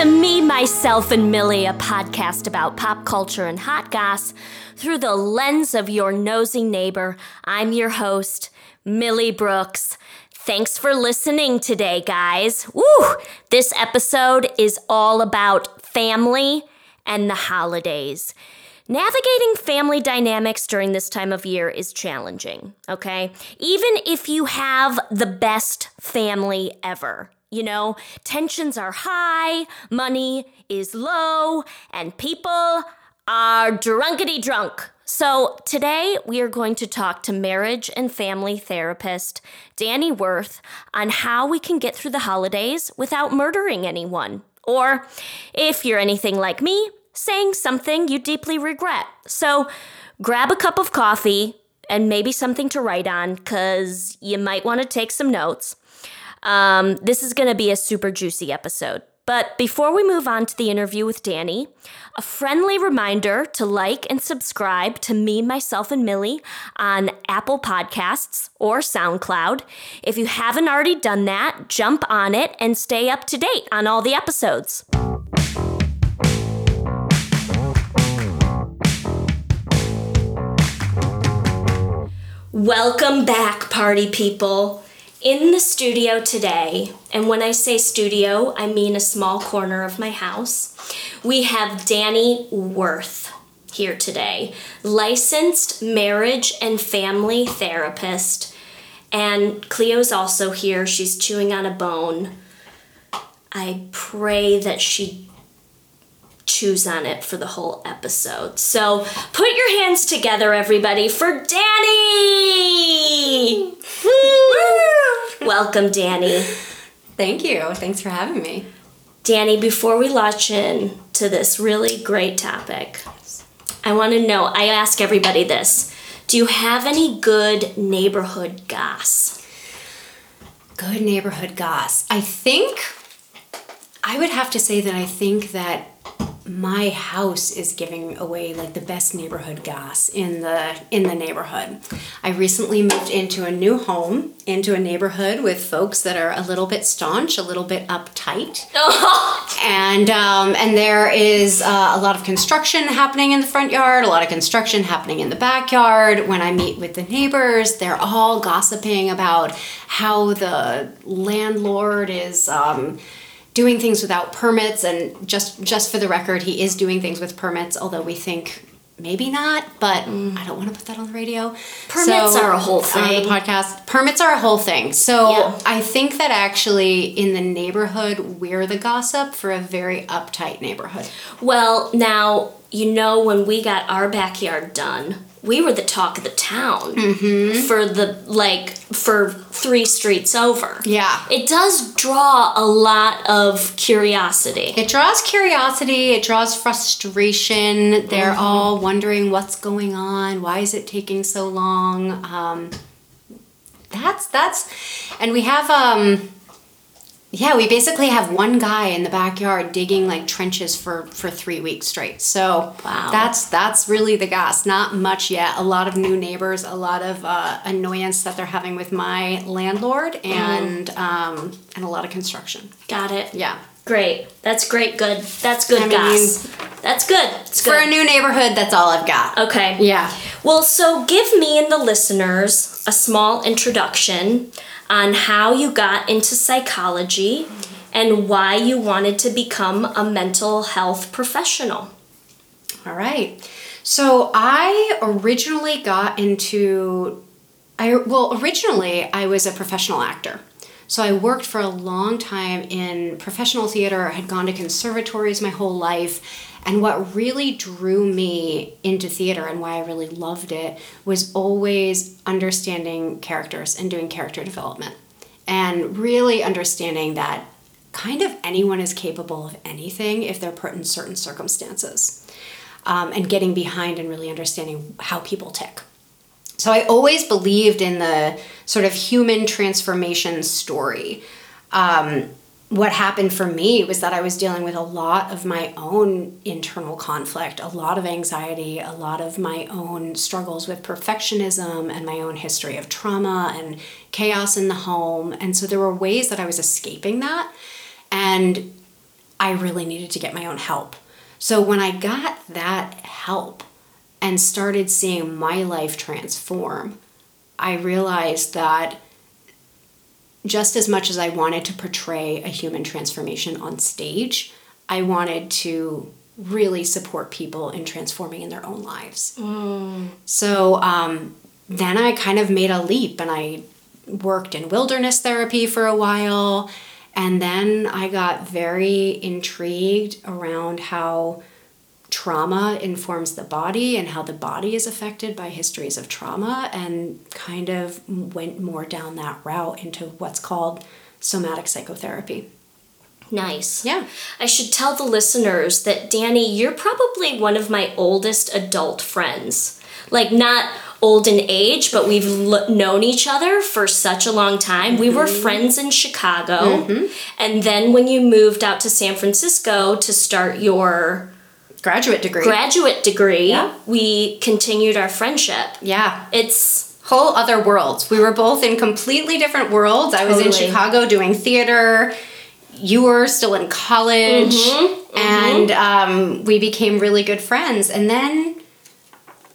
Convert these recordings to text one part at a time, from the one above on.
To Me, Myself, and Millie, a podcast about pop culture and hot goss through the lens of your nosy neighbor. I'm your host, Millie Brooks. Thanks for listening today, guys. Woo! This episode is all about family and the holidays. Navigating family dynamics during this time of year is challenging, okay? Even if you have the best family ever. You know, tensions are high, money is low, and people are drunkety drunk. So, today we are going to talk to marriage and family therapist Danny Worth on how we can get through the holidays without murdering anyone. Or, if you're anything like me, saying something you deeply regret. So grab a cup of coffee and maybe something to write on because you might want to take some notes. Um, this is going to be a super juicy episode. But before we move on to the interview with Danny, a friendly reminder to like and subscribe to me, myself, and Millie on Apple Podcasts or SoundCloud. If you haven't already done that, jump on it and stay up to date on all the episodes. Welcome back, party people. In the studio today, and when I say studio, I mean a small corner of my house, we have Danny Worth here today, licensed marriage and family therapist. And Cleo's also here. She's chewing on a bone. I pray that she chews on it for the whole episode. So put your hands together, everybody, for Danny! Welcome, Danny. Thank you. Thanks for having me. Danny, before we launch in to this really great topic, I want to know I ask everybody this. Do you have any good neighborhood goss? Good neighborhood goss. I think I would have to say that I think that my house is giving away like the best neighborhood goss in the in the neighborhood. I recently moved into a new home, into a neighborhood with folks that are a little bit staunch, a little bit uptight, and um, and there is uh, a lot of construction happening in the front yard, a lot of construction happening in the backyard. When I meet with the neighbors, they're all gossiping about how the landlord is. Um, doing things without permits and just just for the record he is doing things with permits although we think maybe not but mm. i don't want to put that on the radio permits so, are a whole thing on the podcast permits are a whole thing so yeah. i think that actually in the neighborhood we're the gossip for a very uptight neighborhood well now you know when we got our backyard done we were the talk of the town mm-hmm. for the like for three streets over. Yeah. It does draw a lot of curiosity. It draws curiosity, it draws frustration. They're mm-hmm. all wondering what's going on, why is it taking so long? Um, that's that's and we have um yeah, we basically have one guy in the backyard digging like trenches for for three weeks straight. So wow. that's that's really the gas. Not much yet. A lot of new neighbors, a lot of uh, annoyance that they're having with my landlord, and mm. um, and a lot of construction. Got it. Yeah. Great. That's great. Good. That's good, I gas. that's good. It's good. For a new neighborhood, that's all I've got. Okay. Yeah. Well, so give me and the listeners a small introduction on how you got into psychology and why you wanted to become a mental health professional. All right. So I originally got into I well originally I was a professional actor. So I worked for a long time in professional theater, I had gone to conservatories my whole life, and what really drew me into theater and why I really loved it was always understanding characters and doing character development. And really understanding that kind of anyone is capable of anything if they're put in certain circumstances. Um, and getting behind and really understanding how people tick. So I always believed in the sort of human transformation story. Um, what happened for me was that I was dealing with a lot of my own internal conflict, a lot of anxiety, a lot of my own struggles with perfectionism and my own history of trauma and chaos in the home. And so there were ways that I was escaping that. And I really needed to get my own help. So when I got that help and started seeing my life transform, I realized that just as much as I wanted to portray a human transformation on stage, I wanted to really support people in transforming in their own lives. So um, then I kind of made a leap and I worked in wilderness therapy for a while. And then I got very intrigued around how trauma informs the body and how the body is affected by histories of trauma and kind of went more down that route into what's called somatic psychotherapy. Nice. Yeah. I should tell the listeners that Danny, you're probably one of my oldest adult friends. Like, not old in age, but we've l- known each other for such a long time. We were Mm-hmm. friends in Chicago. And then when you moved out to San Francisco to start your Graduate degree. graduate degree, Yeah. we continued our friendship. yeah. It's Whole other worlds. We were both in completely different worlds. I was in Chicago doing theater. You were still in college. Mm-hmm. And um, we became really good friends. And then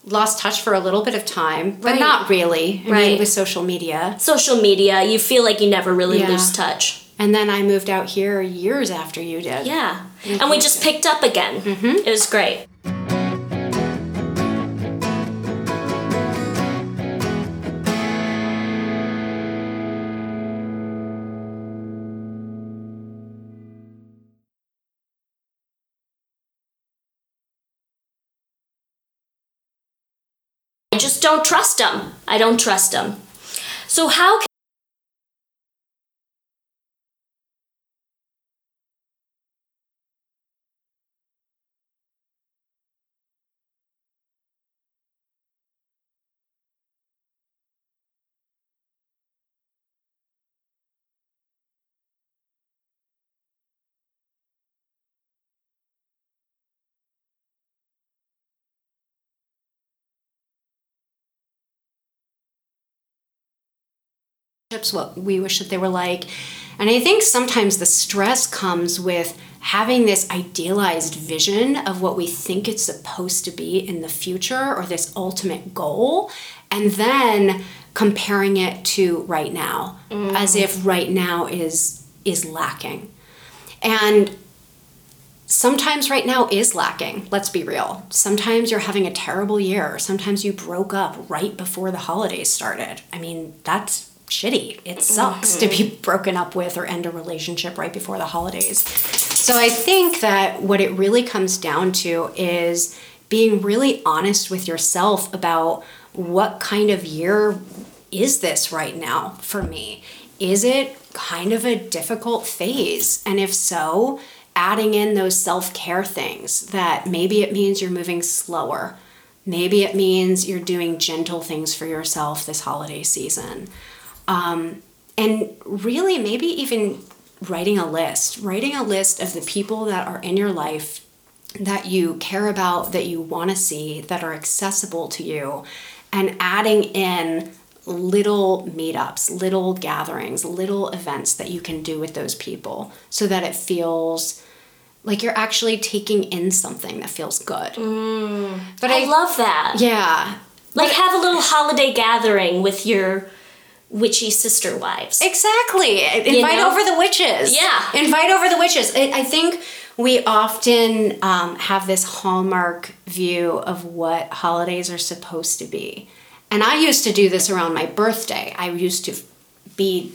lost touch for a little bit of time, but Right. not really. I Right. mean, with social media. social media, you feel like you never really Yeah. lose touch. And then I moved out here years after you did. Yeah. Mm-hmm. And we just picked up again. Mm-hmm. It was great. I just don't trust them. I don't trust them. So how can relationships, what we wish that they were like. And I think sometimes the stress comes with having this idealized vision of what we think it's supposed to be in the future or this ultimate goal, and then comparing it to right now mm. as if right now is is lacking. And sometimes right now is lacking. Let's be real. Sometimes you're having a terrible year. Sometimes you broke up right before the holidays started. I mean, that's shitty. It sucks to be mm-hmm. broken up with or end a relationship right before the holidays. So I think that what it really comes down to is being really honest with yourself about what kind of year is this right now for me? Is it kind of a difficult phase? And if so, adding in those self care things that maybe it means you're moving slower. Maybe it means you're doing gentle things for yourself this holiday season. Um, and really, maybe even writing a list, writing a list of the people that are in your life that you care about, that you want to see, that are accessible to you, and adding in little meetups, little gatherings, little events that you can do with those people so that it feels like you're actually taking in something that feels good. But I love that. yeah. Like have a little holiday gathering with your witchy sister wives. Exactly. Invite know? over the witches. Yeah. Invite over the witches. I, I think we often um, have this hallmark view of what holidays are supposed to be. And I used to do this around my birthday. I used to be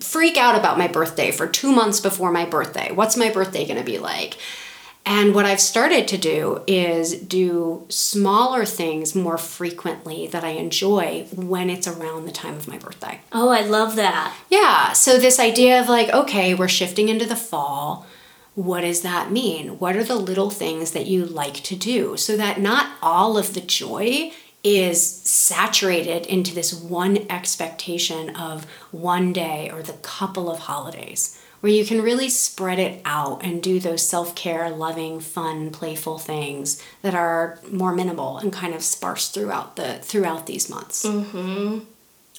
freak out about my birthday for two months before my birthday. What's my birthday going to be like? And what I've started to do is do smaller things more frequently that I enjoy when it's around the time of my birthday. oh, I love that. Yeah, so this idea of like, okay, we're shifting into the fall. What does that mean? What are the little things that you like to do so that not all of the joy is saturated into this one expectation of one day or the couple of holidays? Where you can really spread it out and do those self care, loving, fun, playful things that are more minimal and kind of sparse throughout the throughout these months.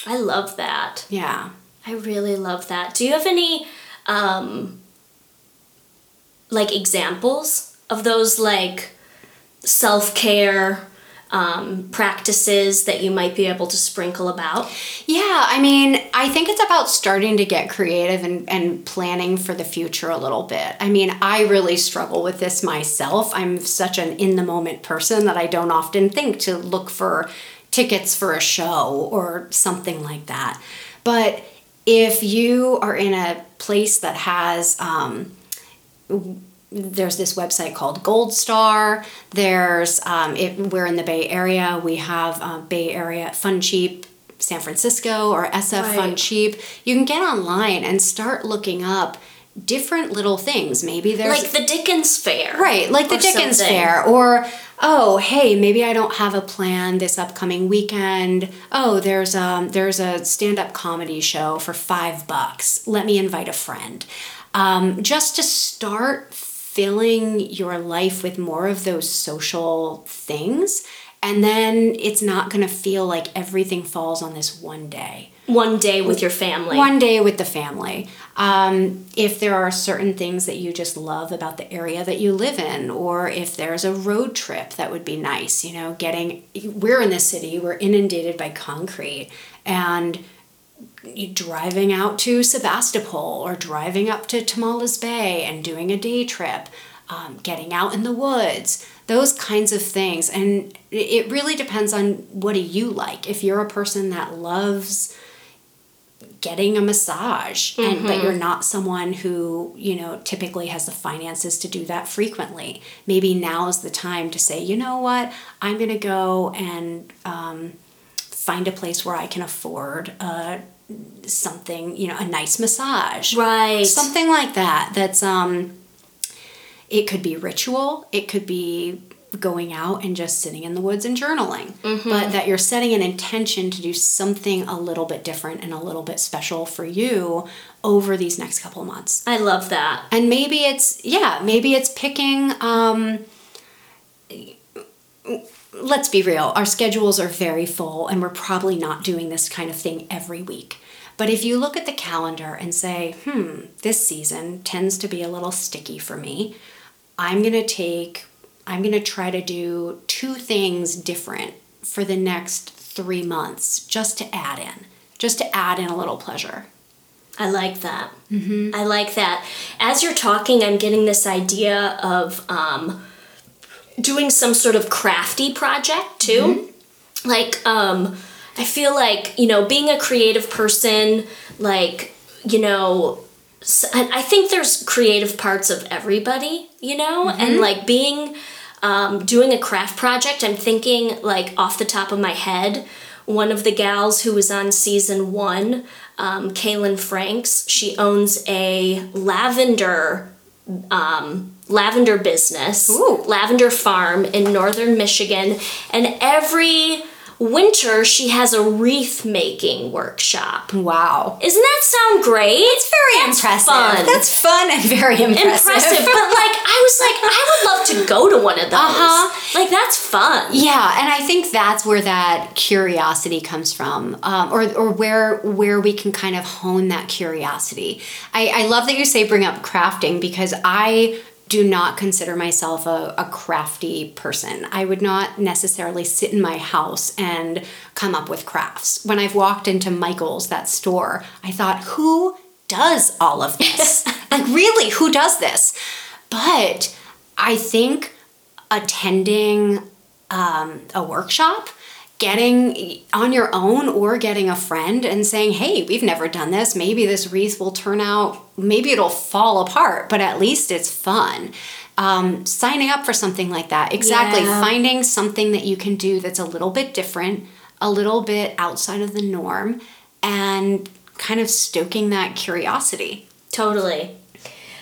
I love that. Yeah. I really love that. Do you have any um like examples of those like self care um, practices that you might be able to sprinkle about? Yeah, I mean, I think it's about starting to get creative and, and planning for the future a little bit. I mean, I really struggle with this myself. I'm such an in the moment person that I don't often think to look for tickets for a show or something like that. But if you are in a place that has, um, there's this website called Gold Star. There's um, it, we're in the Bay Area. We have uh, Bay Area Fun Cheap San Francisco or SF right. Fun Cheap. You can get online and start looking up different little things. Maybe there's like the Dickens Fair, right? Like the Dickens something. Fair, or oh, hey, maybe I don't have a plan this upcoming weekend. Oh, there's um there's a stand up comedy show for five bucks. Let me invite a friend. Um, just to start filling your life with more of those social things and then it's not going to feel like everything falls on this one day. One day with your family. One day with the family. Um, if there are certain things that you just love about the area that you live in or if there's a road trip that would be nice you know getting we're in the city we're inundated by concrete and driving out to Sebastopol or driving up to Tomales Bay and doing a day trip, um, getting out in the woods, those kinds of things. And it really depends on what do you like. If you're a person that loves getting a massage and mm-hmm. but you're not someone who you know typically has the finances to do that frequently maybe now is the time to say you know what i'm going to go and um, find a place where i can afford a something, you know, a nice massage. Right. Something like that. That's um it could be ritual, it could be going out and just sitting in the woods and journaling. Mm-hmm. But that you're setting an intention to do something a little bit different and a little bit special for you over these next couple of months. I love that. And maybe it's yeah, maybe it's picking um let's be real, our schedules are very full and we're probably not doing this kind of thing every week. But if you look at the calendar and say, hmm, this season tends to be a little sticky for me, I'm going to take, I'm going to try to do two things different for the next three months just to add in, just to add in a little pleasure. I like that. Mm-hmm. I like that. As you're talking, I'm getting this idea of um, doing some sort of crafty project too. Mm-hmm. Like, um, I feel like, you know, being a creative person, like, you know, I think there's creative parts of everybody, you know, mm-hmm. and like being, um, doing a craft project, I'm thinking like off the top of my head, one of the gals who was on season one, um, Kaylin Franks, she owns a lavender um, lavender business, Ooh. lavender farm in northern Michigan, and every winter she has a wreath making workshop. Wow. Isn't that sound great? It's very That's impressive. Fun. That's fun and very impressive. Impressive. but like I was like, I would love to go to one of those. Uh-huh. Like that's fun. Yeah, and I think that's where that curiosity comes from. Um, or or where where we can kind of hone that curiosity. I, I love that you say bring up crafting because I do not consider myself a, a crafty person. I would not necessarily sit in my house and come up with crafts. When I've walked into Michael's, that store, I thought, who does all of this? like, really, who does this? But I think attending um, a workshop getting on your own or getting a friend and saying, hey, we've never done this. Maybe this wreath will turn out, maybe it'll fall apart, but at least it's fun. Um, signing up for something like that. Exactly. Yeah. Finding something that you can do that's a little bit different, a little bit outside of the norm, and kind of stoking that curiosity. Totally.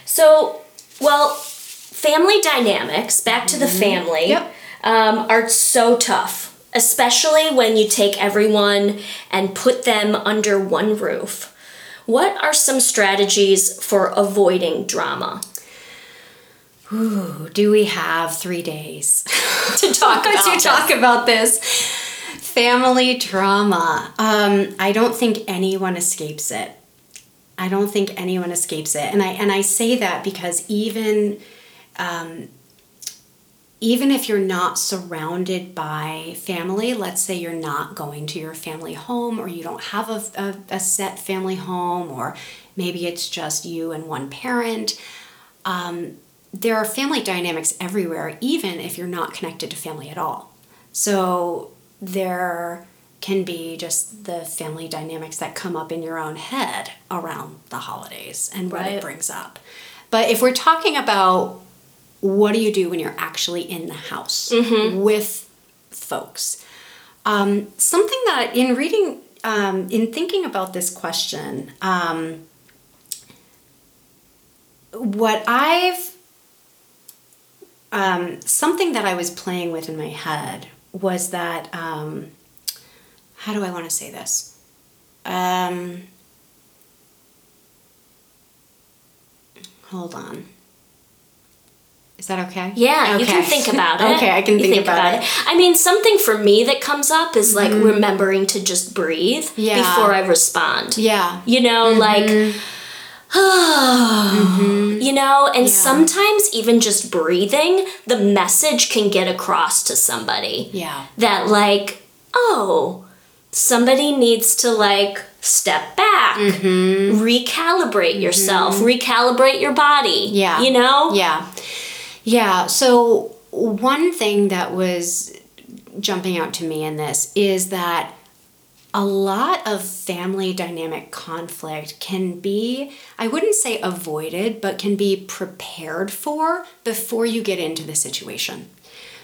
So, well, family dynamics, back to the mm-hmm. family, yep. um, are so tough especially when you take everyone and put them under one roof. What are some strategies for avoiding drama? Ooh, do we have three days to talk about to talk about this? Family drama. Um, I don't think anyone escapes it. I don't think anyone escapes it, and I and I say that because even um, even if you're not surrounded by family, let's say you're not going to your family home or you don't have a, a, a set family home, or maybe it's just you and one parent. Um, there are family dynamics everywhere, even if you're not connected to family at all. So there can be just the family dynamics that come up in your own head around the holidays and what Right. it brings up. But if we're talking about what do you do when you're actually in the house with folks, um, something that in reading, um, in thinking about this question, um, what I've um, something that I was playing with in my head was that um, how do I want to say this? Um, hold on. Is that okay? Yeah, you can think about it. okay, I can You think, about, it. I mean, something for me that comes up is like mm-hmm. remembering to just breathe Yeah. before I respond. Yeah. You know, mm-hmm. like, mm-hmm. you know, and sometimes even just breathing, the message can get across to somebody Yeah. that, like, oh, somebody needs to, like, step back, recalibrate yourself, recalibrate your body. Yeah. You know? Yeah. Yeah. So, one thing that was jumping out to me in this is that a lot of family dynamic conflict can be, I wouldn't say avoided, but can be prepared for before you get into the situation.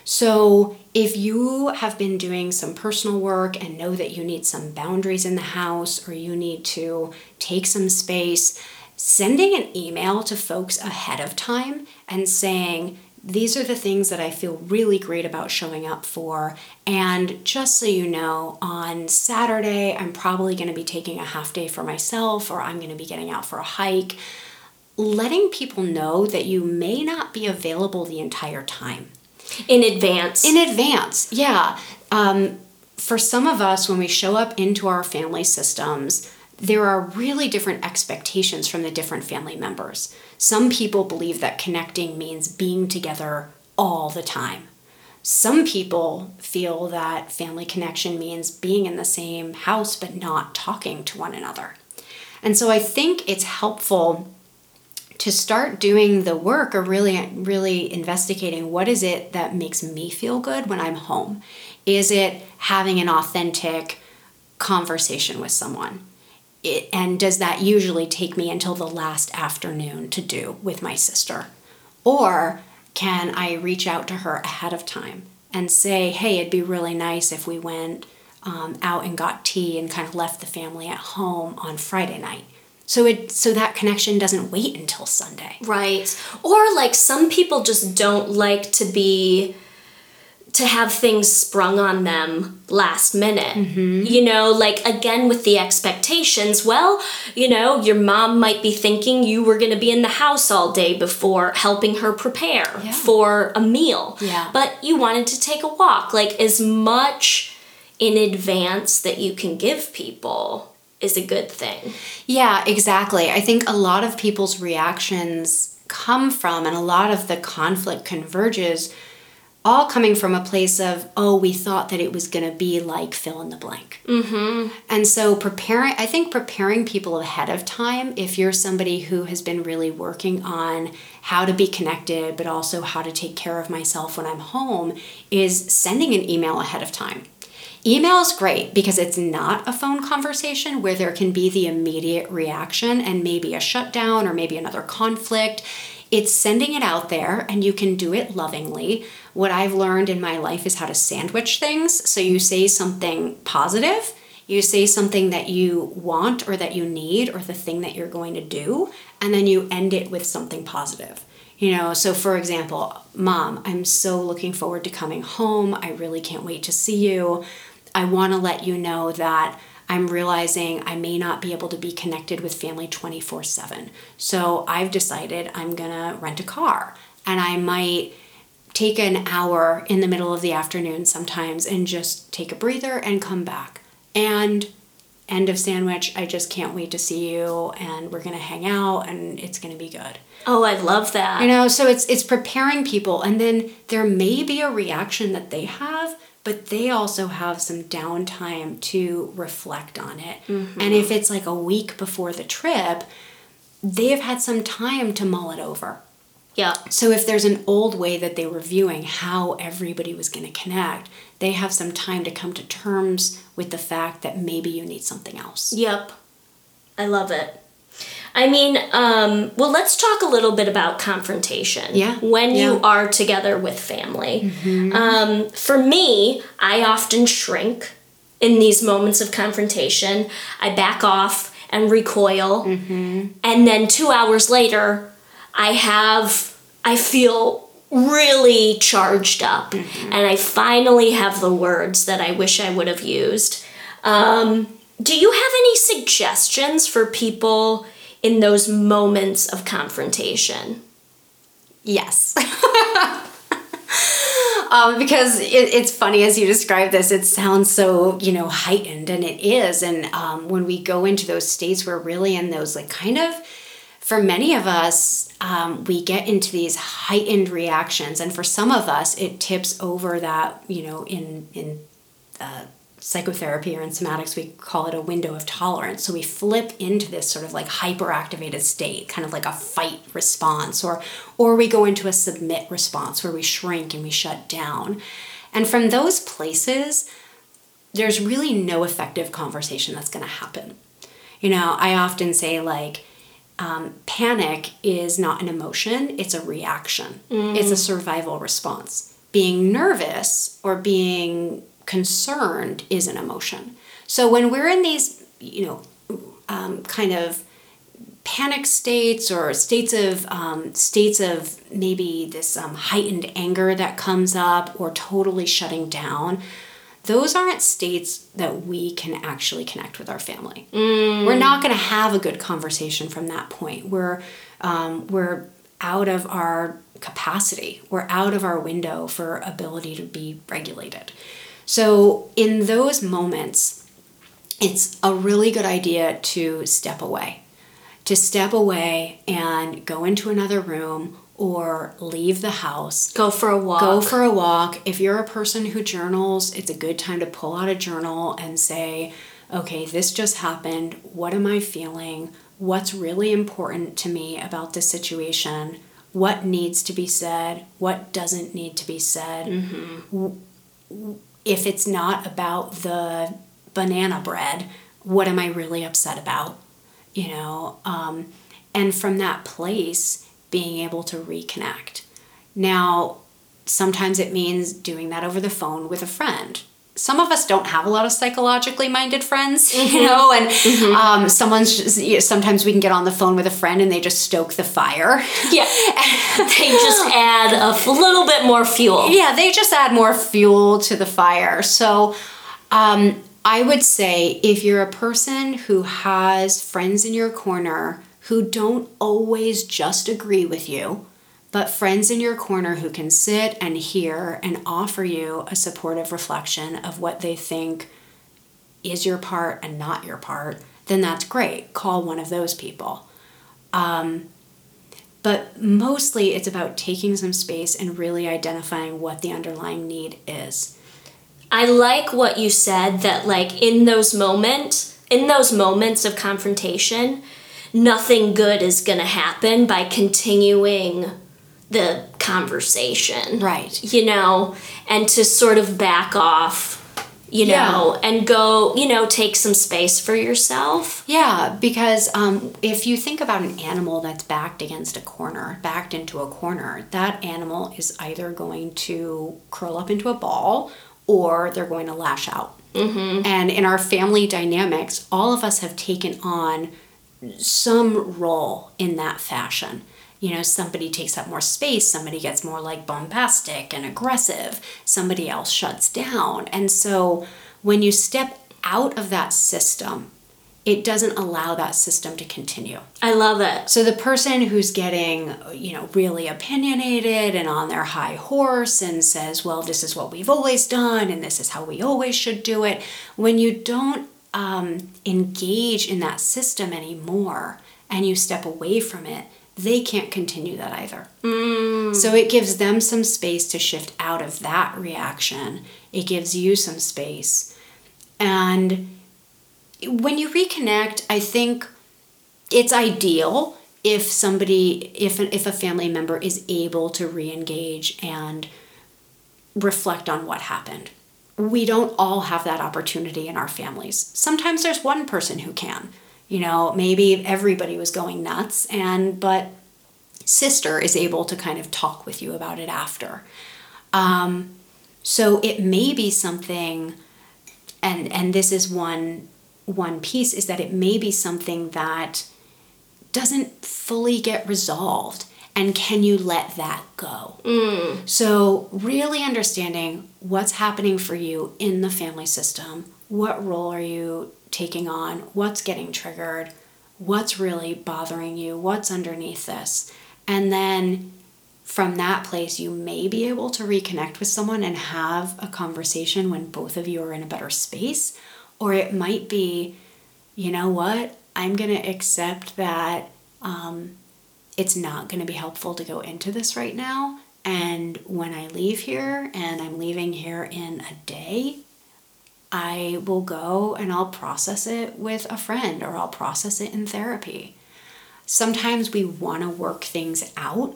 So, if you have been doing some personal work and know that you need some boundaries in the house or you need to take some space, sending an email to folks ahead of time and saying, these are the things that I feel really great about showing up for. And just so you know, on Saturday, I'm probably going to be taking a half day for myself or I'm going to be getting out for a hike. Letting people know that you may not be available the entire time In advance. in advance yeah um, for some of us when we show up into our family systems there are really different expectations from the different family members some people believe that connecting means being together all the time some people feel that family connection means being in the same house but not talking to one another and so i think it's helpful to start doing the work or really really investigating what is it that makes me feel good when I'm home? Is it having an authentic conversation with someone? It, and does that usually take me until the last afternoon to do with my sister? Or can I reach out to her ahead of time and say, hey, it'd be really nice if we went um, out and got tea and kind of left the family at home on Friday night? So it so that connection doesn't wait until Sunday. Right. Or like some people just don't like to be to have things sprung on them last minute. Mm-hmm. You know, like again with the expectations, well, you know, your mom might be thinking you were going to be in the house all day before helping her prepare Yeah. for a meal. Yeah. But you wanted to take a walk. Like as much in advance that you can give people is a good thing. Yeah, exactly. I think a lot of people's reactions come from, and a lot of the conflict converges, all coming from a place of, oh, we thought that it was going to be like fill in the blank. Mm-hmm. And so preparing, I think preparing people ahead of time, if you're somebody who has been really working on how to be connected, but also how to take care of myself when I'm home, is sending an email ahead of time. Email is great because it's not a phone conversation where there can be the immediate reaction and maybe a shutdown or maybe another conflict. It's sending it out there and you can do it lovingly. What I've learned in my life is how to sandwich things. So you say something positive, you say something that you want or that you need or the thing that you're going to do, and then you end it with something positive. You know, so for example, mom, I'm so looking forward to coming home. I really can't wait to see you. I want to let you know that I'm realizing I may not be able to be connected with family 24 7. So I've decided I'm going to rent a car and I might take an hour in the middle of the afternoon sometimes and just take a breather and come back. And end of sandwich. I just can't wait to see you and we're going to hang out and it's going to be good. Oh, I love that. You know, so it's it's preparing people and then there may be a reaction that they have, but they also have some downtime to reflect on it. Mm-hmm. And if it's like a week before the trip, they have had some time to mull it over. Yeah. So if there's an old way that they were viewing how everybody was going to connect, they have some time to come to terms with the fact that maybe you need something else. Yep. I love it. I mean, um, well, let's talk a little bit about confrontation. Yeah. When yeah. you are together with family. Mm-hmm. Um, for me, I often shrink in these moments of confrontation. I back off and recoil. Mm-hmm. And then two hours later, I have, I feel really charged up. Mm-hmm. And I finally have the words that I wish I would have used. Um, do you have any suggestions for people in those moments of confrontation? Yes. um, because it, it's funny as you describe this, it sounds so, you know, heightened, and it is. And um, when we go into those states, we're really in those, like, kind of, for many of us, um, we get into these heightened reactions. And for some of us, it tips over that, you know, in, in, uh, psychotherapy or in somatics we call it a window of tolerance. So we flip into this sort of like hyperactivated state kind of like a fight response or or we go into a submit response where we shrink and we shut down. And from those places there's really no effective conversation that's going to happen. You know i often say like um, panic is not an emotion it's a reaction mm. it's a survival response being nervous or being concerned is an emotion. So when we're in these, you know, um, kind of panic states or states of um, states of maybe this um, heightened anger that comes up or totally shutting down those aren't states that we can actually connect with our family. Mm. we're not going to have a good conversation from that point. We're um, we're out of our capacity. We're out of our window for ability to be regulated. So, in those moments, it's a really good idea to step away, to step away and go into another room or leave the house. Go for a walk. Go for a walk. If you're a person who journals, it's a good time to pull out a journal and say, okay, this just happened. What am I feeling? What's really important to me about this situation? What needs to be said? What doesn't need to be said? Mm-hmm if it's not about the banana bread, what am I really upset about? You know, um, and from that place, being able to reconnect. Now, sometimes it means doing that over the phone with a friend some of us don't have a lot of psychologically minded friends, mm-hmm. you know, and mm-hmm. um, someone's just, you know, sometimes we can get on the phone with a friend and they just stoke the fire. Yeah. they just add a little bit more fuel. Yeah, they just add more fuel to the fire. So um, I would say if you're a person who has friends in your corner who don't always just agree with you, but friends in your corner who can sit and hear and offer you a supportive reflection of what they think is your part and not your part, then that's great. Call one of those people. Um, but mostly it's about taking some space and really identifying what the underlying need is. I like what you said that like in those moments, in those moments of confrontation, nothing good is going to happen by continuing the conversation. Right. You know, and to sort of back off, you know, yeah. and go, you know, take some space for yourself. Yeah, because um, if you think about an animal that's backed against a corner, backed into a corner, that animal is either going to curl up into a ball or they're going to lash out. Mm-hmm. And in our family dynamics, all of us have taken on some role in that fashion you know, somebody takes up more space, somebody gets more like bombastic and aggressive, somebody else shuts down. And so when you step out of that system, it doesn't allow that system to continue. I love it. So the person who's getting, you know, really opinionated and on their high horse and says, "Well, this is what we've always done and this is how we always should do it." When you don't um, engage in that system anymore and you step away from it, they can't continue that either. Mm. So it gives them some space to shift out of that reaction. It gives you some space. And when you reconnect, I think it's ideal if somebody if if a family member is able to re-engage and reflect on what happened. We don't all have that opportunity in our families. Sometimes there's one person who can. You know, maybe everybody was going nuts and but sister is able to kind of talk with you about it after. Um, so it may be something and and this is one one piece is that it may be something that doesn't fully get resolved and can you let that go? So really understanding what's happening for you in the family system what role are you taking on what's getting triggered what's really bothering you what's underneath this? And then from that place you may be able to reconnect with someone and have a conversation when both of you are in a better space. Or it might be you know what? I'm going to accept that um, it's not going to be helpful to go into this right now. And when i leave here and i'm leaving here in a day i will go and i'll process it with a friend or i'll process it in therapy. Sometimes we want to work things out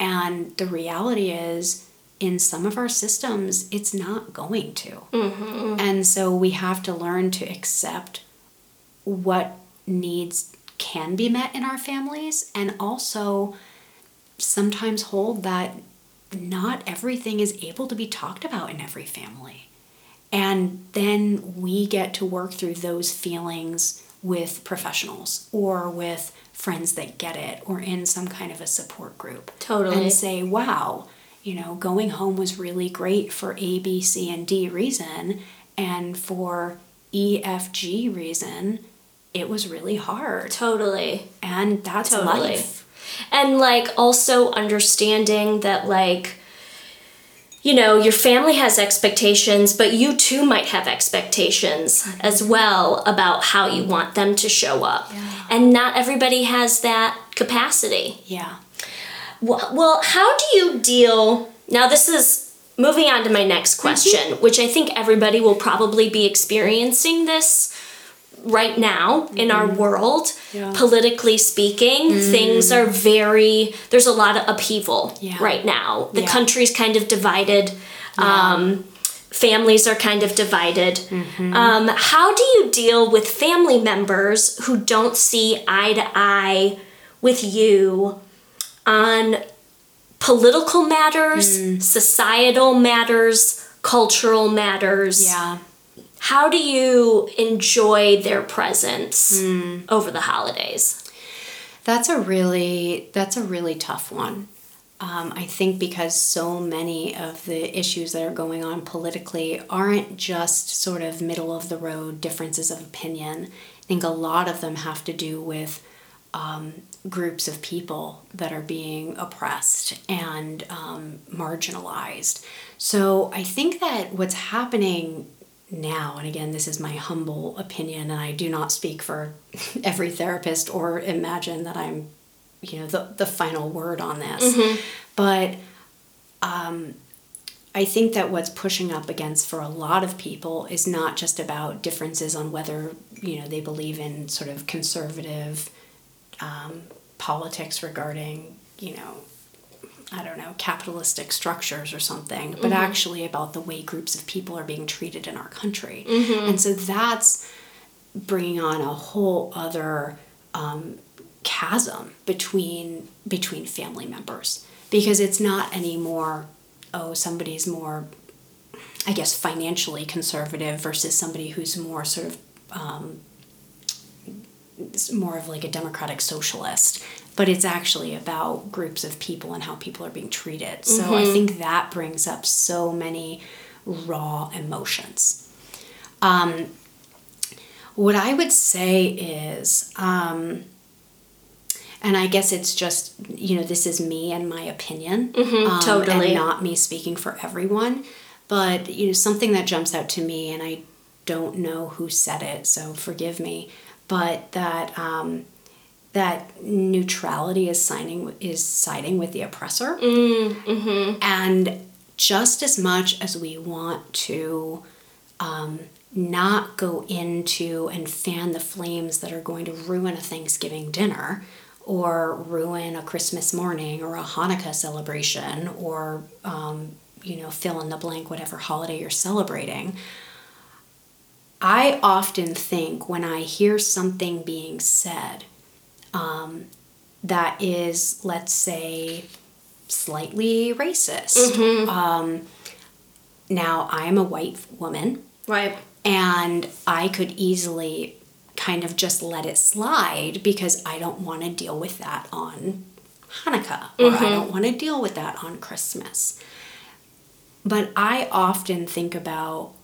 and the reality is, in some of our systems, it's not going to. Mm-hmm. And so we have to learn to accept what needs can be met in our families and also sometimes hold that not everything is able to be talked about in every family. And then we get to work through those feelings with professionals or with friends that get it or in some kind of a support group. Totally. And say, wow, you know, going home was really great for A, B, C, and D reason. And for E, F, G reason, it was really hard. Totally. And that's Totally. life. And like also understanding that like you know, your family has expectations, but you too might have expectations as well about how you want them to show up. Yeah. And not everybody has that capacity. Yeah. Well, well, how do you deal? Now, this is moving on to my next mm-hmm. question, which I think everybody will probably be experiencing this right now in our world. Yeah. Politically speaking, things are very, there's a lot of upheaval Yeah. right now. The Yeah. country's kind of divided. Um, families are kind of divided. Um, how do you deal with family members who don't see eye to eye with you on political matters, Mm. societal matters, cultural matters? Yeah. How do you enjoy their presence Hmm. over the holidays? That's a really that's a really tough one. Um, I think because so many of the issues that are going on politically aren't just sort of middle of the road differences of opinion. I think a lot of them have to do with um, groups of people that are being oppressed and um, marginalized. So I think that what's happening now, and again, this is my humble opinion, and I do not speak for every therapist or imagine that I'm, you know, the, the final word on this. But um, I think that what's pushing up against for a lot of people is not just about differences on whether, you know, they believe in sort of conservative um, politics regarding, you know, I don't know, capitalistic structures or something, but actually about the way groups of people are being treated in our country. And so that's bringing on a whole other um, chasm between between family members. Because it's not anymore oh somebody's more I guess financially conservative versus somebody who's more sort of um, more of like a democratic socialist but it's actually about groups of people and how people are being treated. So i think that brings up so many raw emotions. Um, what i would say is um, and i guess it's just you know this is me and my opinion um, totally. and not me speaking for everyone but you know something that jumps out to me and i don't know who said it, so forgive me, but that um, that neutrality is signing is siding with the oppressor, mm-hmm. and just as much as we want to um, not go into and fan the flames that are going to ruin a Thanksgiving dinner or ruin a Christmas morning or a Hanukkah celebration or, um, you know, fill in the blank, whatever holiday you're celebrating. I often think when I hear something being said um, that is, let's say, slightly racist. Mm-hmm. Um, now, I'm a white woman. Right. And I could easily kind of just let it slide because I don't want to deal with that on Hanukkah or Mm-hmm. I don't want to deal with that on Christmas. But I often think about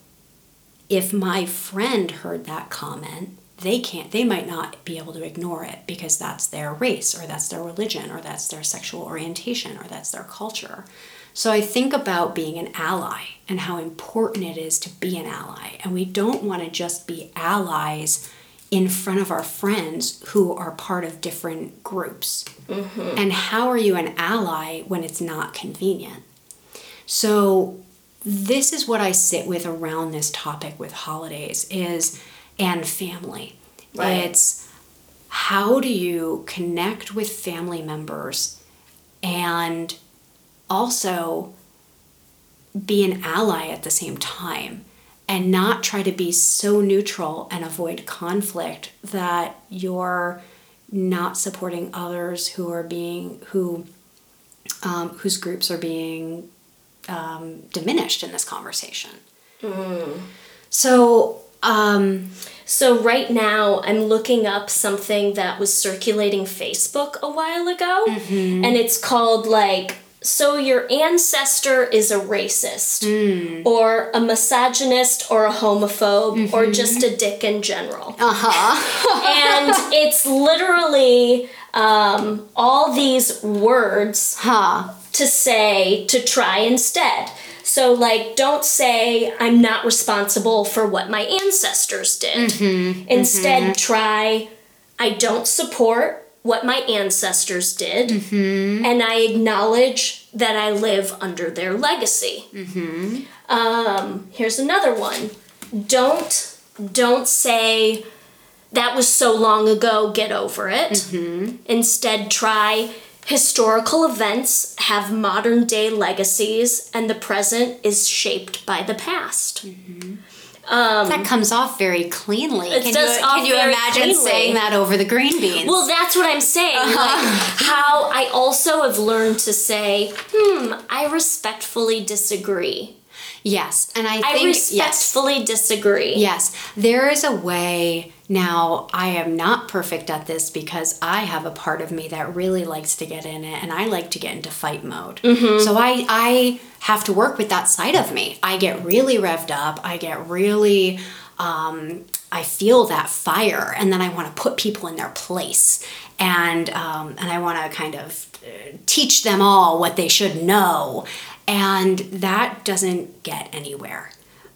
if my friend heard that comment, they can't they might not be able to ignore it because that's their race or that's their religion or that's their sexual orientation or that's their culture. So I think about being an ally and how important it is to be an ally. And we don't want to just be allies in front of our friends who are part of different groups. Mm-hmm. And how are you an ally when it's not convenient? So this is what I sit with around this topic with holidays is and family. Right. It's how do you connect with family members and also be an ally at the same time and not try to be so neutral and avoid conflict that you're not supporting others who are being who um, whose groups are being um, diminished in this conversation. So um, So right now I'm looking up something that was circulating Facebook a while ago and it's called like so your ancestor is a racist or a misogynist or a homophobe or just a dick in general. Uh-huh. and it's literally um, all these words huh. to say to try instead. So, like, don't say I'm not responsible for what my ancestors did. Mm-hmm. Mm-hmm. Instead, try I don't support what my ancestors did, mm-hmm. and I acknowledge that I live under their legacy. Um, here's another one. Don't don't say that was so long ago, get over it. Instead, try historical events have modern day legacies, and the present is shaped by the past. that comes off very cleanly. It can does you, can you imagine cleanly. saying that over the green beans? Well, that's what I'm saying. Like, how I also have learned to say, hmm, I respectfully disagree. yes, and I I think yes. respectfully disagree. Yes, there is a way. Now, I am not perfect at this because I have a part of me that really likes to get in it and I like to get into fight mode. So I I have to work with that side of me. I get really revved up. I get really um, I feel that fire and then I want to put people in their place and um, and I want to kind of uh, teach them all what they should know and that doesn't get anywhere.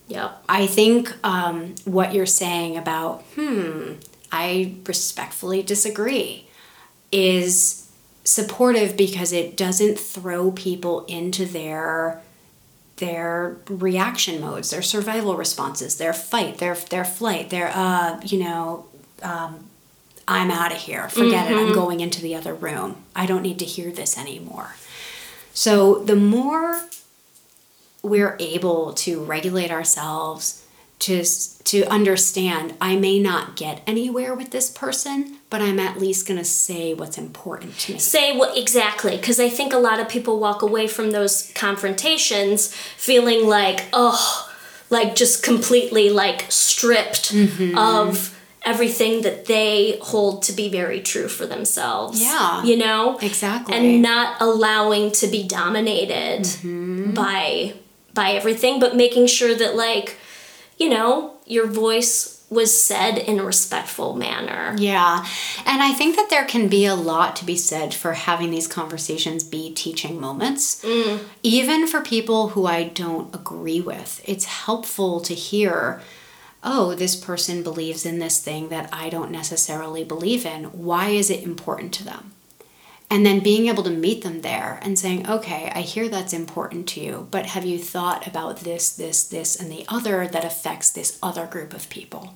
Yep. I think um, what you're saying about, hmm, I respectfully disagree, is supportive because it doesn't throw people into their their reaction modes, their survival responses, their fight, their their flight, their uh, you know, um, I'm out of here. Forget it. I'm going into the other room. I don't need to hear this anymore. So the more we're able to regulate ourselves to to understand I may not get anywhere with this person, but I'm at least going to say what's important to me. Say what exactly, because I think a lot of people walk away from those confrontations feeling like, oh, like just completely like stripped Mm-hmm. of everything that they hold to be very true for themselves. Yeah. You know? Exactly. And not allowing to be dominated Mm-hmm. by by everything, but making sure that like, you know, your voice was said in a respectful manner. Yeah. And I think that there can be a lot to be said for having these conversations be teaching moments. Mm. Even for people who I don't agree with, it's helpful to hear oh, this person believes in this thing that I don't necessarily believe in. Why is it important to them? And then being able to meet them there and saying, okay, I hear that's important to you, but have you thought about this, this, this, and the other that affects this other group of people?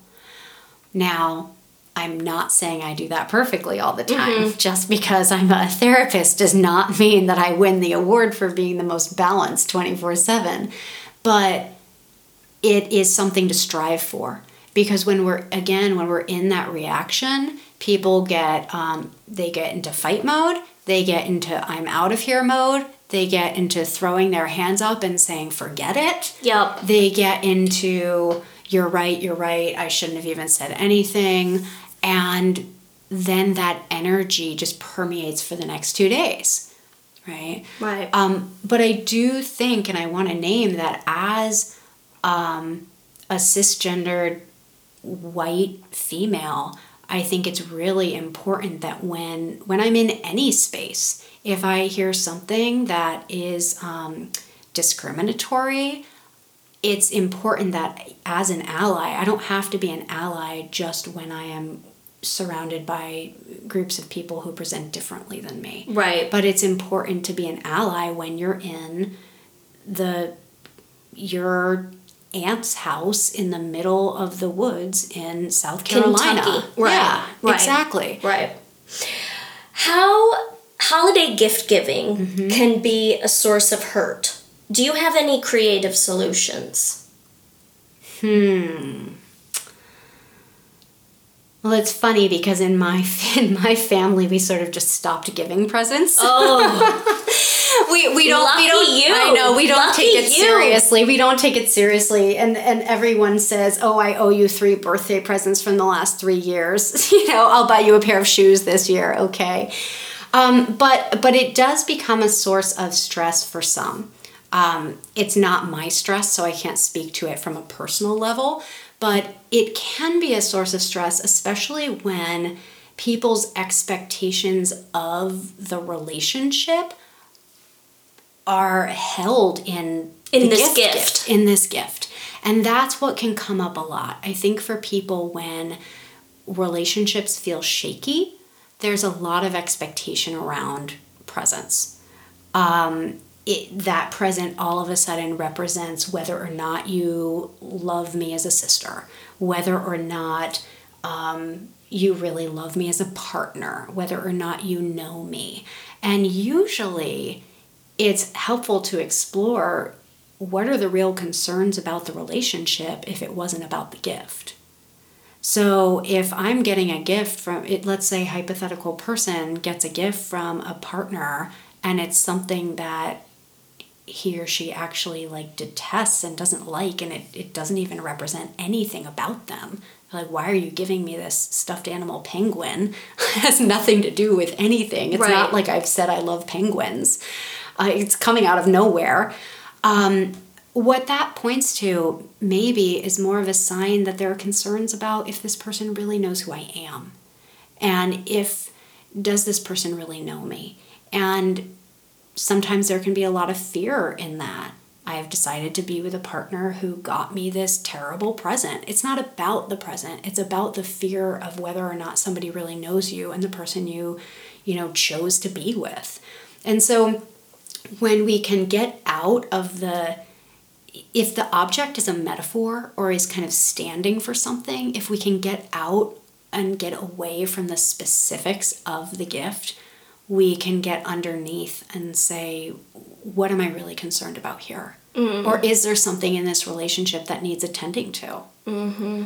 Now, I'm not saying I do that perfectly all the time. Mm-hmm. Just because I'm a therapist does not mean that I win the award for being the most balanced 24 7. But it is something to strive for. Because when we're, again, when we're in that reaction, people get, um, they get into fight mode, they get into I'm out of here mode, they get into throwing their hands up and saying, forget it. Yep. They get into, you're right, you're right, I shouldn't have even said anything. And then that energy just permeates for the next two days right? Right. Um, but i do think and i want to name that as um, a cisgendered white female i think it's really important that when when i'm in any space if i hear something that is um, discriminatory it's important that as an ally i don't have to be an ally just when i am surrounded by groups of people who present differently than me. Right. But it's important to be an ally when you're in the your aunt's house in the middle of the woods in South Carolina. Kentucky. Right. Yeah, right. exactly. Right. How holiday gift giving mm-hmm. can be a source of hurt. Do you have any creative solutions? Hmm. Well, it's funny because in my in my family we sort of just stopped giving presents. Oh. we we don't Lucky we don't you. I know we don't Lucky take it you. seriously. We don't take it seriously and and everyone says, "Oh, I owe you 3 birthday presents from the last 3 years." you know, I'll buy you a pair of shoes this year, okay? Um, but but it does become a source of stress for some. Um, it's not my stress, so I can't speak to it from a personal level but it can be a source of stress, especially when people's expectations of the relationship are held in in this gift, gift. in this gift. And that's what can come up a lot. I think for people when relationships feel shaky there's a lot of expectation around presence. Um, it, that present all of a sudden represents whether or not you love me as a sister, whether or not um, you really love me as a partner, whether or not you know me. And usually it's helpful to explore what are the real concerns about the relationship if it wasn't about the gift. So if I'm getting a gift from it, let's say hypothetical person gets a gift from a partner and it's something that he or she actually like detests and doesn't like and it, it doesn't even represent anything about them. Like why are you giving me this stuffed animal penguin? It has nothing to do with anything. It's right. not like i've said i love penguins. Uh, it's coming out of nowhere. Um, what that points to maybe is more of a sign that there are concerns about if this person really knows who i am. And if does this person really know me? And sometimes there can be a lot of fear in that. I have decided to be with a partner who got me this terrible present. It's not about the present. It's about the fear of whether or not somebody really knows you and the person you, you know, chose to be with. And so when we can get out of the if the object is a metaphor or is kind of standing for something, if we can get out and get away from the specifics of the gift, we can get underneath and say, what am I really concerned about here? Mm-hmm. Or is there something in this relationship that needs attending to? Mm-hmm.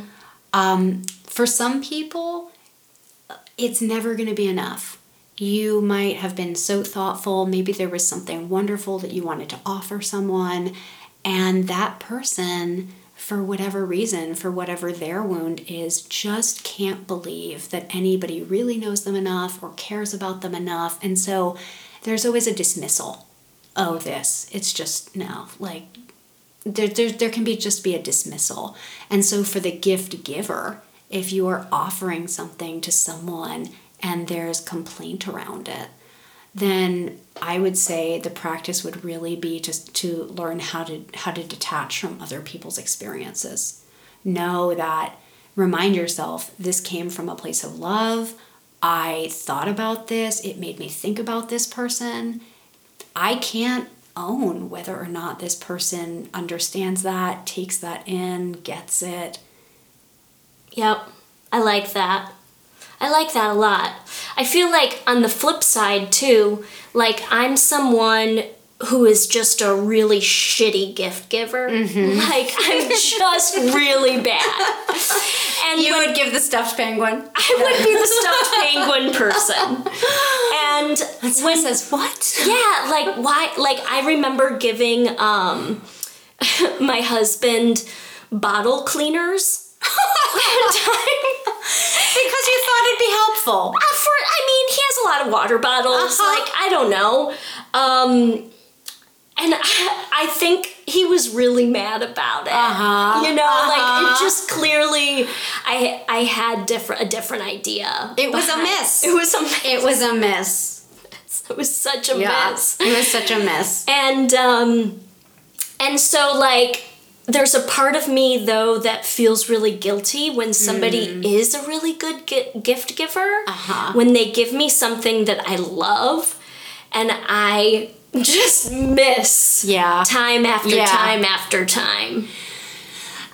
Um, for some people, it's never going to be enough. You might have been so thoughtful, maybe there was something wonderful that you wanted to offer someone, and that person for whatever reason, for whatever their wound is, just can't believe that anybody really knows them enough or cares about them enough. And so there's always a dismissal. Oh, this. It's just no. Like there, there, there can be just be a dismissal. And so for the gift giver, if you are offering something to someone and there's complaint around it, then I would say the practice would really be just to learn how to how to detach from other people's experiences know that remind yourself this came from a place of love. I thought about this, it made me think about this person. I can't own whether or not this person understands that, takes that in, gets it. Yep, I like that. I like that a lot. I feel like on the flip side, too, like I'm someone who is just a really shitty gift giver. Mm-hmm. Like I'm just really bad. And You when- would give the stuffed penguin. I would be the stuffed penguin person. And When says what? yeah, like why like I remember giving um my husband bottle cleaners one time. Because you thought it'd be helpful. Uh, for I mean, he has a lot of water bottles. Uh-huh. Like I don't know, um, and I, I think he was really mad about it. Uh-huh. You know, like Uh-huh. it just clearly, I I had different a different idea. It was a miss. It was a miss. It was a miss. It was such a Yeah. miss. It was such a miss. And um and so like there's a part of me though that feels really guilty when somebody is a really good gi- gift giver. Uh-huh. When they give me something that I love and I just miss Yeah. time after Yeah. time after time.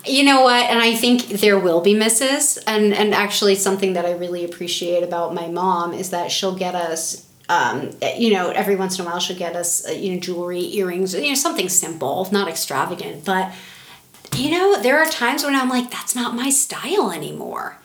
You know what? And I think there will be misses. And and actually, something that I really appreciate about my mom is that she'll get us. Um, you know, every once in a while she'll get us, uh, you know, jewelry, earrings, you know, something simple, not extravagant. But, you know, there are times when I'm like, that's not my style anymore.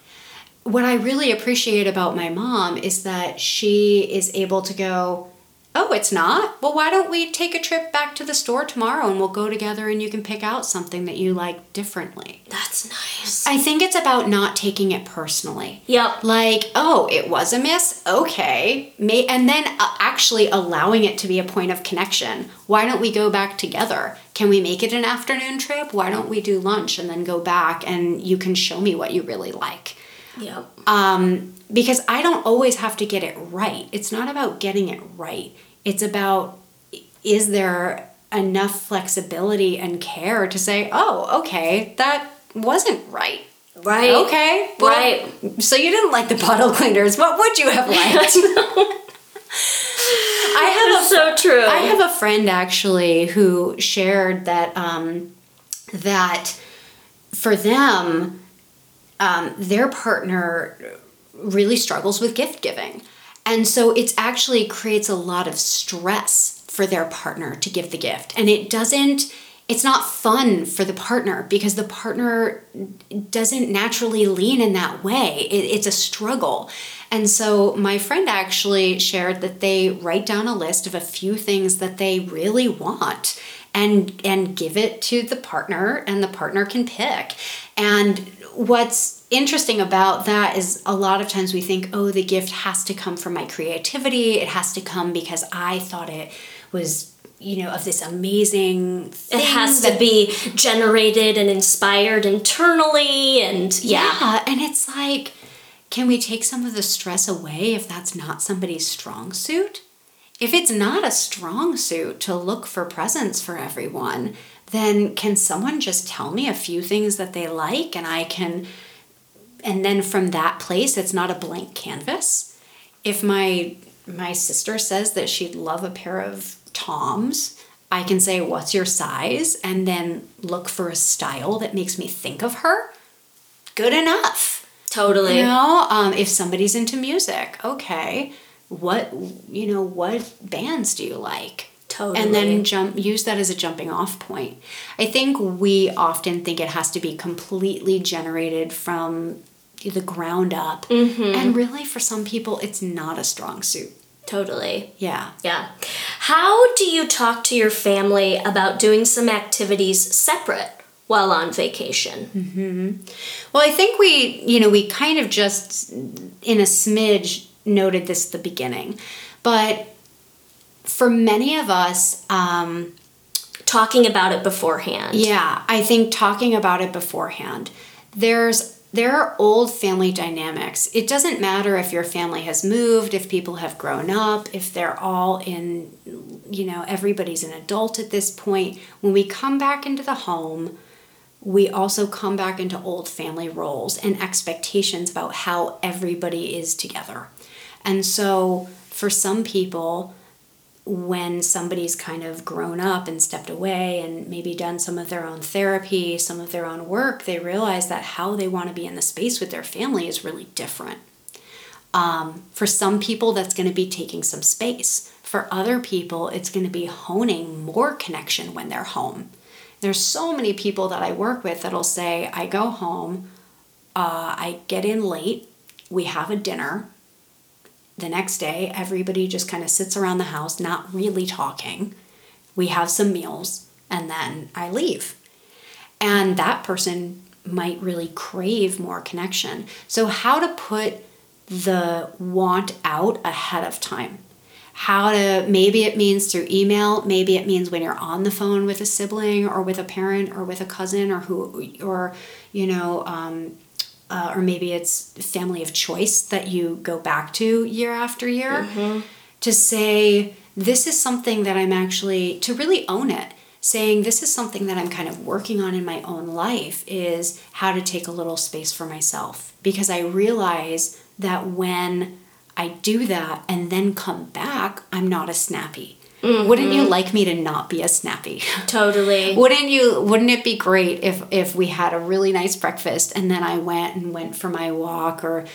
What I really appreciate about my mom is that she is able to go, Oh, it's not? Well, why don't we take a trip back to the store tomorrow and we'll go together and you can pick out something that you like differently? That's nice. I think it's about not taking it personally. Yep. Like, oh, it was a miss? Okay. May- and then uh, actually allowing it to be a point of connection. Why don't we go back together? Can we make it an afternoon trip? Why don't we do lunch and then go back and you can show me what you really like? Yep. um, because I don't always have to get it right. It's not about getting it right. It's about is there enough flexibility and care to say, oh, okay, that wasn't right. Right. Okay, well, Right. So you didn't like the bottle cleaners. What would you have liked? I have a so true. I have a friend actually who shared that um, that for them, um, their partner really struggles with gift giving, and so it actually creates a lot of stress for their partner to give the gift, and it doesn't. It's not fun for the partner because the partner doesn't naturally lean in that way. It, it's a struggle. And so my friend actually shared that they write down a list of a few things that they really want and and give it to the partner and the partner can pick. And what's interesting about that is a lot of times we think, "Oh, the gift has to come from my creativity. It has to come because I thought it was you know, of this amazing thing it has that to be generated and inspired internally and yeah. Yeah, and it's like, can we take some of the stress away if that's not somebody's strong suit? If it's not a strong suit to look for presents for everyone, then can someone just tell me a few things that they like and I can and then from that place it's not a blank canvas. If my my sister says that she'd love a pair of Toms, I can say what's your size and then look for a style that makes me think of her good enough. Totally. You know, um, if somebody's into music, okay, what you know, what bands do you like? Totally. And then jump use that as a jumping off point. I think we often think it has to be completely generated from the ground up. Mm-hmm. And really for some people it's not a strong suit. Totally. Yeah. Yeah. How do you talk to your family about doing some activities separate while on vacation? Well, I think we, you know, we kind of just in a smidge noted this at the beginning. But for many of us, um, Talking about it beforehand. Yeah, I think talking about it beforehand. There's there are old family dynamics. It doesn't matter if your family has moved, if people have grown up, if they're all in you know, everybody's an adult at this point. When we come back into the home, we also come back into old family roles and expectations about how everybody is together. And so, for some people, when somebody's kind of grown up and stepped away and maybe done some of their own therapy, some of their own work, they realize that how they want to be in the space with their family is really different. Um, for some people, that's going to be taking some space. For other people, it's going to be honing more connection when they're home. There's so many people that I work with that'll say, I go home, uh, I get in late, we have a dinner. The next day, everybody just kind of sits around the house, not really talking. We have some meals, and then I leave. And that person might really crave more connection. So, how to put the want out ahead of time. How to, maybe it means through email, maybe it means when you're on the phone with a sibling or with a parent or with a cousin or who, or, you know, um, uh, or maybe it's family of choice that you go back to year after year mm-hmm. to say, this is something that I'm actually, to really own it saying this is something that I'm kind of working on in my own life is how to take a little space for myself because I realize that when I do that and then come back, I'm not as snappy. Mm-hmm. Wouldn't you like me to not be as snappy? Totally. wouldn't you wouldn't it be great if if we had a really nice breakfast and then I went and went for my walk or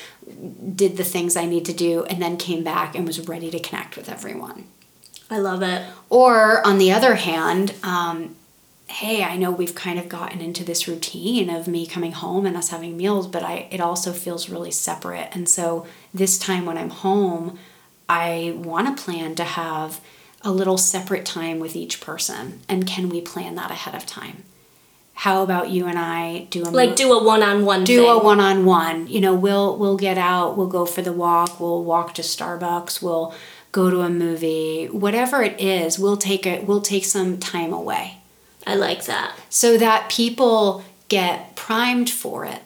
did the things I need to do and then came back and was ready to connect with everyone? I love it. Or on the other hand, um, hey, I know we've kind of gotten into this routine of me coming home and us having meals, but I it also feels really separate. And so this time when I'm home, I want to plan to have a little separate time with each person. And can we plan that ahead of time? How about you and I do a like do a one-on-one do thing. a one-on-one. You know, we'll we'll get out, we'll go for the walk, we'll walk to Starbucks, we'll go to a movie, whatever it is, we'll take it we'll take some time away I like that. So that people get primed for it.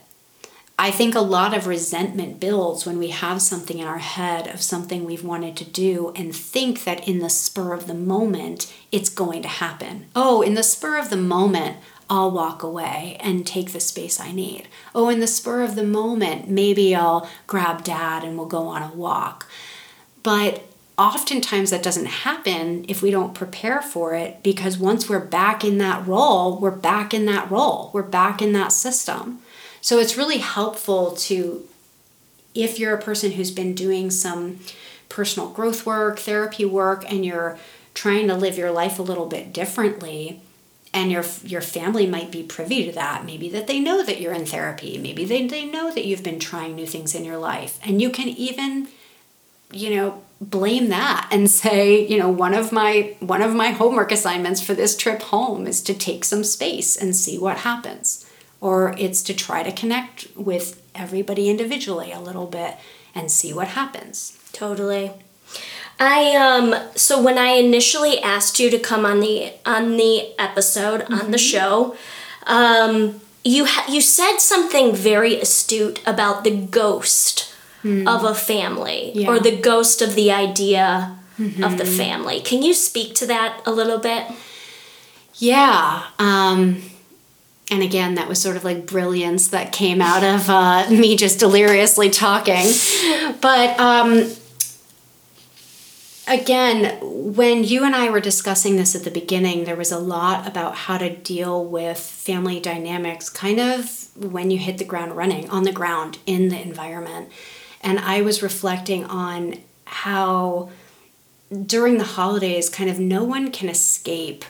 I think a lot of resentment builds when we have something in our head of something we've wanted to do and think that in the spur of the moment it's going to happen. Oh, in the spur of the moment, I'll walk away and take the space I need. Oh, in the spur of the moment, maybe I'll grab dad and we'll go on a walk. But oftentimes that doesn't happen if we don't prepare for it because once we're back in that role, we're back in that role, we're back in that system. So it's really helpful to, if you're a person who's been doing some personal growth work, therapy work, and you're trying to live your life a little bit differently, and your your family might be privy to that maybe that they know that you're in therapy maybe they, they know that you've been trying new things in your life and you can even you know blame that and say you know one of my one of my homework assignments for this trip home is to take some space and see what happens or it's to try to connect with everybody individually a little bit and see what happens totally i um so when i initially asked you to come on the on the episode mm-hmm. on the mm-hmm. show um you ha- you said something very astute about the ghost mm. of a family yeah. or the ghost of the idea mm-hmm. of the mm-hmm. family. Can you speak to that a little bit? Yeah. Um, and again, that was sort of like brilliance that came out of uh, me just deliriously talking. But um, again, when you and I were discussing this at the beginning, there was a lot about how to deal with family dynamics kind of when you hit the ground running, on the ground, in the environment. And I was reflecting on how during the holidays, kind of no one can escape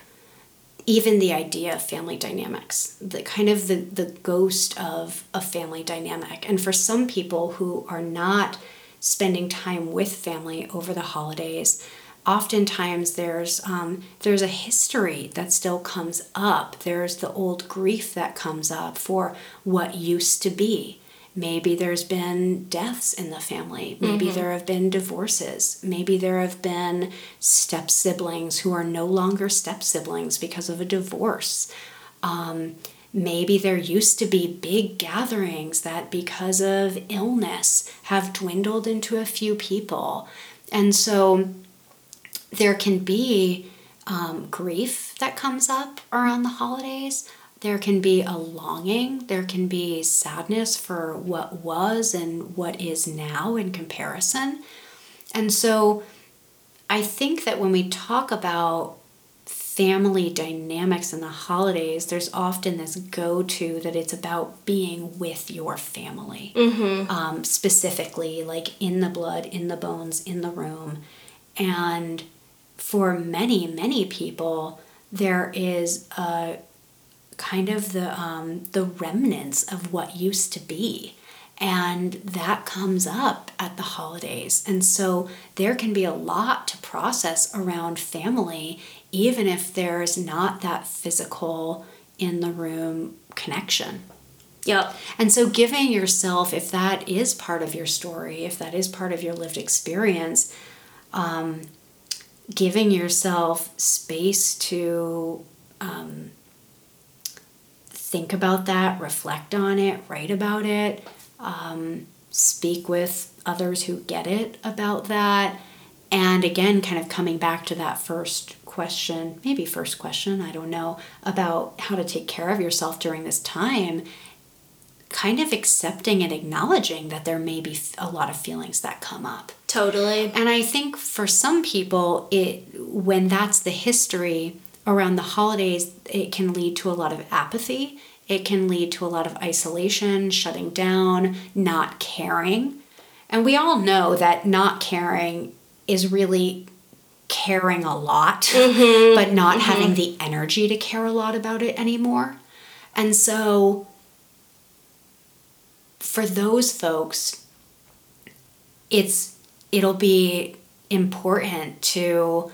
even the idea of family dynamics, the kind of the, the ghost of a family dynamic. And for some people who are not spending time with family over the holidays, oftentimes there's um, there's a history that still comes up. There's the old grief that comes up for what used to be. Maybe there's been deaths in the family. Maybe mm-hmm. there have been divorces. Maybe there have been step siblings who are no longer step siblings because of a divorce. Um, maybe there used to be big gatherings that, because of illness, have dwindled into a few people. And so there can be um, grief that comes up around the holidays there can be a longing, there can be sadness for what was and what is now in comparison. And so I think that when we talk about family dynamics in the holidays, there's often this go to that it's about being with your family, mm-hmm. um, specifically, like in the blood, in the bones, in the room. And for many, many people, there is a kind of the um, the remnants of what used to be. And that comes up at the holidays. And so there can be a lot to process around family even if there's not that physical in the room connection. Yep. And so, giving yourself, if that is part of your story, if that is part of your lived experience, um, giving yourself space to um, think about that, reflect on it, write about it, um, speak with others who get it about that. And again, kind of coming back to that first question, maybe first question, I don't know, about how to take care of yourself during this time, kind of accepting and acknowledging that there may be a lot of feelings that come up. Totally. And I think for some people, it when that's the history, around the holidays, it can lead to a lot of apathy. It can lead to a lot of isolation, shutting down, not caring. And we all know that not caring is really caring a lot, mm-hmm. but not mm-hmm. having the energy to care a lot about it anymore. And so, for those folks, it's it'll be important to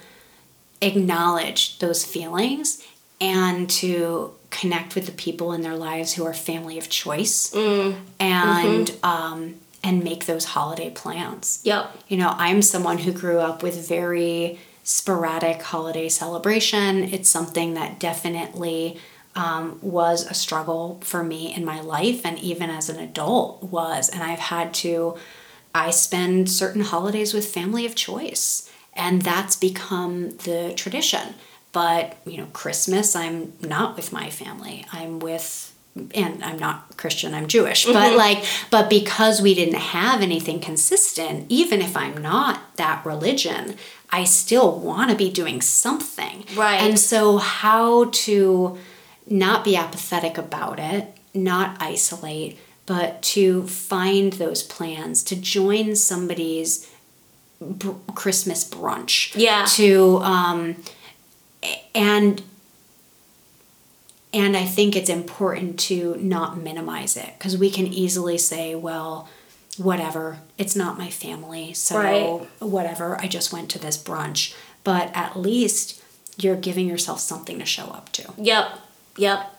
acknowledge those feelings and to connect with the people in their lives who are family of choice mm. and mm-hmm. um, and make those holiday plans. Yep. You know, I'm someone who grew up with very sporadic holiday celebration. It's something that definitely um, was a struggle for me in my life, and even as an adult was. And I've had to. I spend certain holidays with family of choice and that's become the tradition. But you know christmas i'm not with my family. I'm with and i'm not christian i'm jewish. Mm-hmm. but like but because we didn't have anything consistent even if i'm not that religion i still want to be doing something. Right. And so how to not be apathetic about it not isolate but to find those plans to join somebody's br- Christmas brunch. Yeah. To um, and and I think it's important to not minimize it because we can easily say, well, whatever, it's not my family, so right. whatever, I just went to this brunch. But at least you're giving yourself something to show up to. Yep. Yep.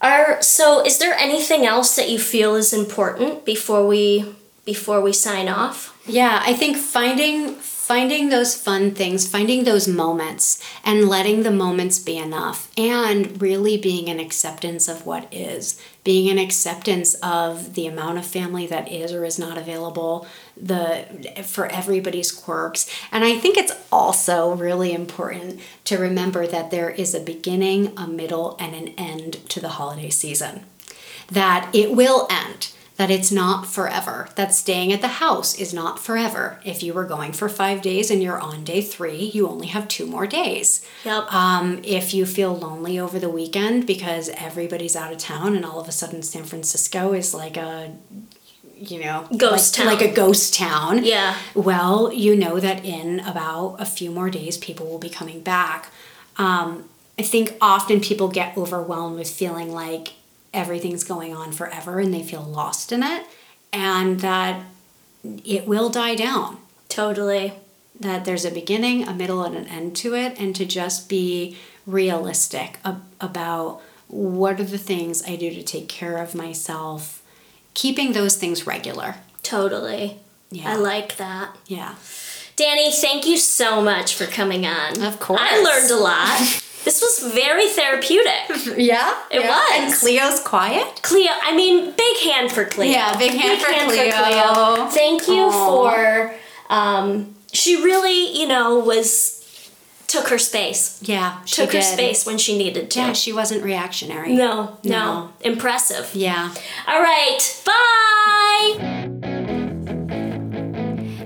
Are so is there anything else that you feel is important before we before we sign off? Yeah, I think finding finding those fun things, finding those moments and letting the moments be enough and really being an acceptance of what is, being an acceptance of the amount of family that is or is not available, the for everybody's quirks. And I think it's also really important to remember that there is a beginning, a middle and an end to the holiday season. That it will end that it's not forever, that staying at the house is not forever. If you were going for five days and you're on day three, you only have two more days. Yep. Um, if you feel lonely over the weekend because everybody's out of town and all of a sudden San Francisco is like a you know ghost like, town like a ghost town yeah well you know that in about a few more days people will be coming back um, i think often people get overwhelmed with feeling like everything's going on forever and they feel lost in it and that it will die down. Totally. That there's a beginning, a middle, and an end to it, and to just be realistic ab- about what are the things I do to take care of myself, keeping those things regular. Totally. Yeah. I like that. Yeah. Danny, thank you so much for coming on. Of course. I learned a lot. This was very therapeutic. Yeah, it yeah. was. And Cleo's quiet. Cleo, I mean, big hand for Cleo. Yeah, big hand, big for, hand Cleo. for, Cleo. Thank you Aww. for. Um, she really, you know, was took her space. Yeah, she Took her space when she needed to. Yeah, she wasn't reactionary. No, no, No. Impressive. Yeah. All right, bye!